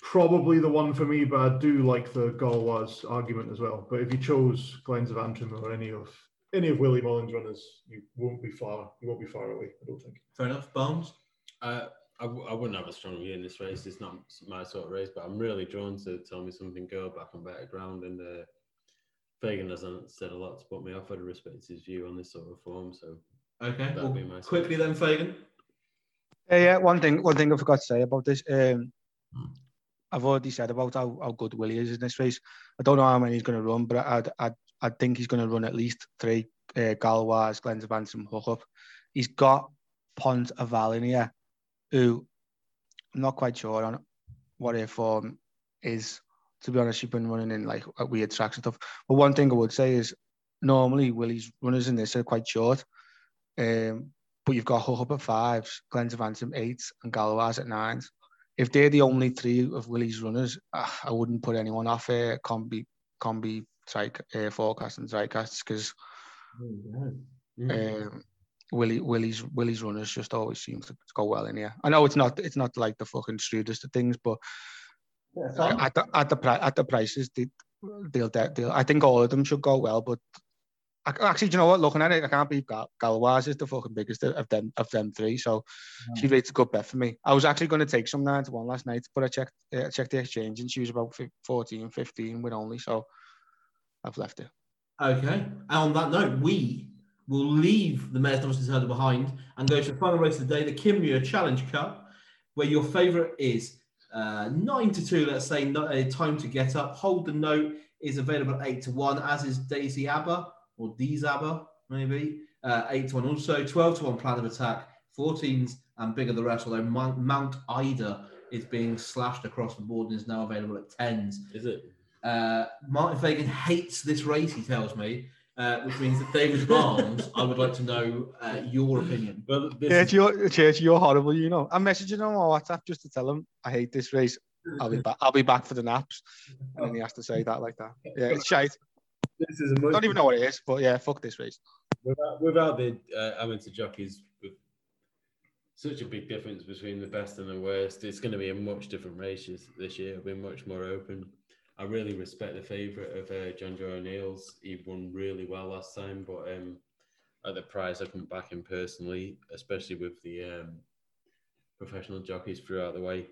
probably the one for me, but I do like the Gauloise argument as well. But if you chose Glens of Antrim or any of any of Willie Mullins runners, you won't be far. You won't be far away. I don't think. Fair enough, Bones. Uh, I w- I wouldn't have a strong view in this race. It's not my sort of race, but I'm really drawn to tell me something. Go back on better ground, and uh, Fagan hasn't said a lot to put me off. I'd respect his view on this sort of form, so Okay. Well, quickly then, Fagan. Uh, yeah, one thing. One thing I forgot to say about this. Um, I've already said about how, how good Willie is in this race. I don't know how many he's going to run, but I I I think he's going to run at least three. Uh, Gauloise, Glens of Antrim, hook up. He's got Pont Avalenia, who I'm not quite sure on what her form is. To be honest, she's been running in like weird tracks and stuff. But one thing I would say is normally Willie's runners in this are quite short. Um, but you've got Hook up at fives, Glenn Vansom eights, and Gauloise at nines. If they're the only three of Willie's runners, uh, I wouldn't put anyone off uh, Combi, Combi, Trike, uh, Forecast and Tricast because Mm. um, Willie Willie's Willie's runners just always seem to go well in here. I know it's not it's not like the fucking strudest of things, but at the at the at the prices they they'll, they'll I think all of them should go well, but I, actually, do you know what? Looking at it, I can't believe Gal- Gauloise is the fucking biggest of them of them three. So she rates a good bet for me. I was actually going to take some nine to one last night, but I checked uh, checked the exchange and she was about fif- 14, 15 with only. So I've left it. Okay. And on that note, we will leave the Mares Novices Hurdle behind and go to the final race of the day, the Kim Muir Challenge Cup, where your favourite is uh, 9 to 2, let's say, no, uh, time to get up. Hold the note is available at 8 to 1, as is Deise Aba, or Deez Abba, maybe. Uh, 8 to 1 also, 12 to 1 plan of attack, 14s and bigger the rest, although Mount, Mount Ida is being slashed across the board and is now available at 10s. Is it? Uh, Martin Fagan hates this race, he tells me, uh, which means that David Barnes, I would like to know uh, your opinion. Well, this Church, is, you're, Church, you're horrible. You know, I'm messaging him on WhatsApp just to tell him I hate this race. I'll be back. I'll be back for the naps, and then he has to say that like that. Yeah, it's shite. This is a much Don't even know what it is, but yeah, fuck this race. without, without the uh, amateur jockeys with such a big difference between the best and the worst, it's going to be a much different race this- this year. It'll be much more open. I really respect the favourite of uh, Jonjo O'Neill's. He won really well last time, but um, at the price, I couldn't back him personally, especially with the um, professional jockeys throughout the way.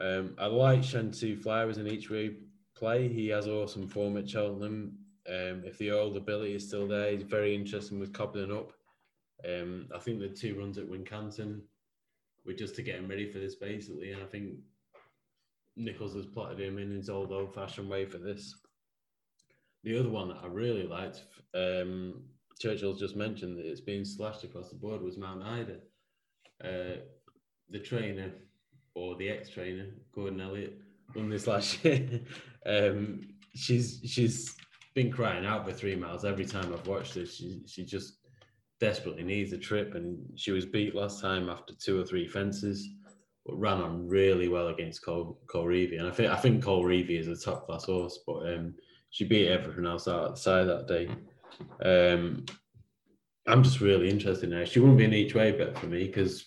Um, I like Shantou Flyer in each way play. He has awesome form at Cheltenham. Um, if the old ability is still there, he's very interesting with cobbling up. Um, I think the two runs at Wincanton were just to get him ready for this, basically. And I think Nicholls has plotted him in his old old fashioned way for this. The other one that I really liked, um, Churchill's just mentioned that it's been slashed across the board, was Mount Ida. Uh, the trainer, or the ex trainer, Gordon Elliott, won this last year. um, she's she's been crying out for three miles every time I've watched this. She she just desperately needs a trip, and she was beat last time after two or three fences, but ran on really well against Cole Colreevy. And I think I think Colreevy is a top class horse, but um, she beat everything else outside that day. Um, I'm just really interested now. She wouldn't be an each way bet for me because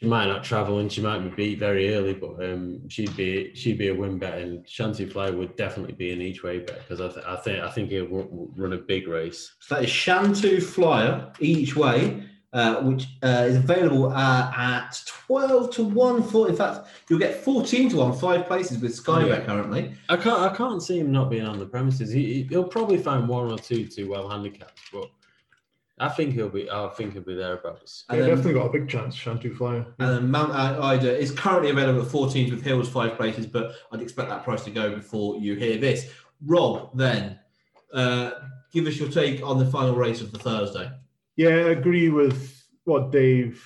she might not travel and she might be beat very early, but um, she'd be she'd be a win bet, and Shanty Fly would definitely be an each way bet because I, th- I think I think he'll run, run a big race. So that is Shantou Flyer each way, uh, which uh, is available uh, at 12 to 1. For, in fact, you'll get 14 to 1, five places with Skybet Yeah. currently. I can't I can't see him not being on the premises. He he'll probably find one or two too well handicapped, but I think he'll be I think he'll be thereabouts. And yeah, then- definitely got a big chance, Shantou Flyer. And then Mount Ida is currently available at 14s with Hills five places, but I'd expect that price to go before you hear this. Rob, then, uh, give us your take on the final race of the Thursday. Yeah, I agree with what Dave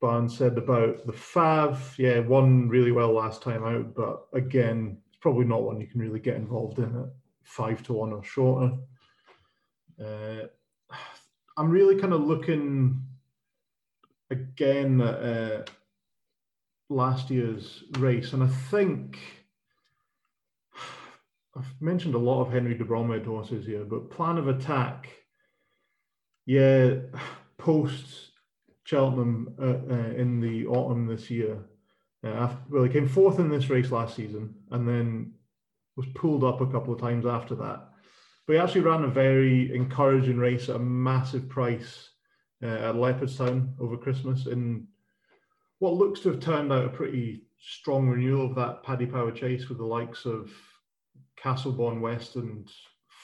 Barnes said about the Fav. Yeah, won really well last time out, but again, it's probably not one you can really get involved in at five to one or shorter. Uh, I'm really kind of looking again at uh, last year's race, and I think I've mentioned a lot of Henry de Bromhead horses here, but Plan of Attack, yeah, post Cheltenham uh, uh, in the autumn this year. Uh, after, well, he came fourth in this race last season, and then was pulled up a couple of times after that. He actually ran a very encouraging race at a massive price uh, at Leopardstown over Christmas in what looks to have turned out a pretty strong renewal of that Paddy Power chase with the likes of Castleborn West and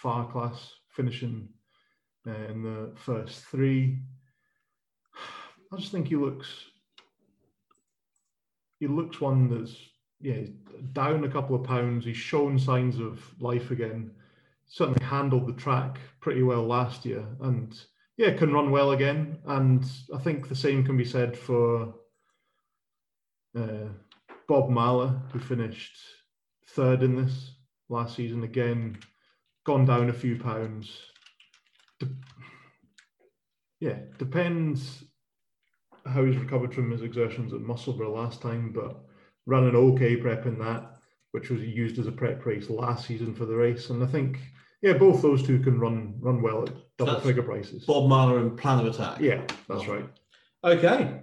Farclas finishing uh, in the first three. I just think he looks he looks one that's yeah down a couple of pounds. He's shown signs of life again. Certainly handled the track pretty well last year, and yeah, can run well again. And I think the same can be said for uh, Bob Mahler, who finished third in this last season. Again, gone down a few pounds. De- yeah, depends how he's recovered from his exertions at Musselburgh last time, but ran an okay prep in that, which was used as a prep race last season for the race. And I think, yeah, both those two can run run well at double That's figure prices. Bob Mahler and Plan of Attack. Yeah, that's right. Okay.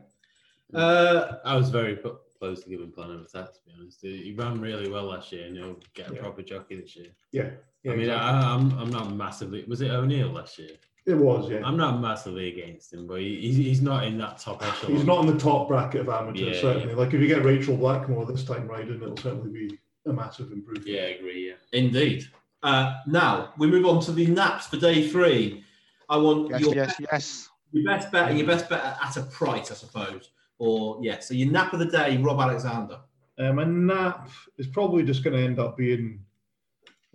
Uh, I was very close to giving Plan of Attack, to be honest. He ran really well last year and he'll get a Yeah. proper jockey this year. Yeah. yeah I mean, exactly. I, I'm, I'm not massively. Was it O'Neill last year? it was, yeah. I'm not massively against him, but he, he's, he's not in that top echelon. He's not in the top bracket of amateurs, Yeah, certainly. Like if you get Rachel Blackmore this time riding, it'll certainly be a massive improvement. Yeah, I agree. Yeah. indeed. Uh, now we move on to the naps for day three. I want Yes, your, yes, yes. your best bet and your best bet at a price, I suppose. Or yeah, so your nap of the day, Rob Alexander. Um, and nap is probably just going to end up being.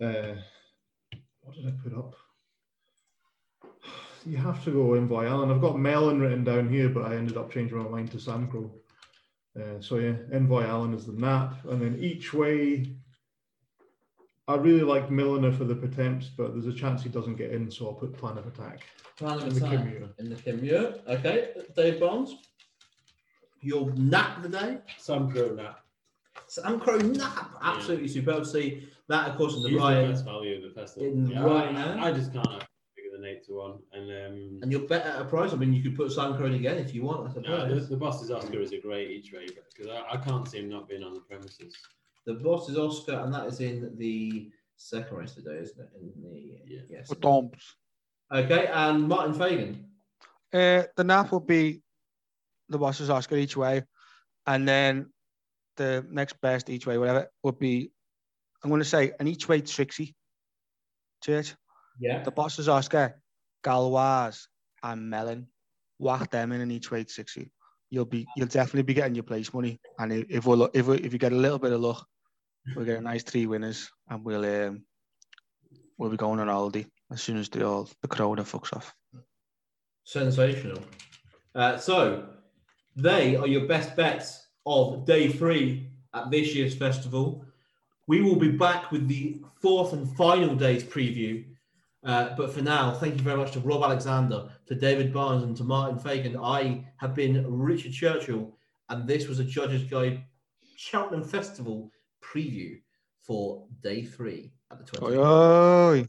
Uh, what did I put up? You have to go Envoy Allen. I've got Melon written down here, but I ended up changing my mind to Samcro. Uh, so yeah, Envoy Allen is the nap, and then each way. I really like Milliner for the Pertemps, but there's a chance he doesn't get in, so I'll put Plan of Attack. Plan of In the attack Kim Muir. in the Kim Muir. Okay, Dave Barnes. Your nap of the day. Samcro nap. Samcro nap, absolutely superb. See that, of course, in the He's the Ryan, best value of the festival. in Yeah, right I, now. I just can't have bigger than eight to one. And um, and you're better at a price. I mean, you could put Samcro in again if you want. I yeah, the, suppose. the Bosses Oscar is a great each way because I, I can't see him not being on the premises. The Bosses Oscar, and that is in the second race today, isn't it? In the Yeah. yes. For Okay, and Martin Fagan. Uh, the nap will be the Bosses Oscar each way, and then the next best each way, whatever, would be I'm going to say an each way Trixie. Church. Yeah. The boss is Oscar, Gauloise, and Melon. Whack them in an each way Trixie. You'll be you'll definitely be getting your place money, and if we if we, if you get a little bit of luck, we'll get a nice three winners, and we'll um we'll be going on Aldi as soon as the all the corona fucks off. Sensational. Uh, so, they are your best bets of day three at this year's festival. We will be back with the fourth and final day's preview. Uh, but for now, thank you very much to Rob Alexander, to David Barnes, and to Martin Fagan. I have been Richard Churchill, and this was a Judges Guide Cheltenham Festival preview for day three at the 20th. Oi, oi.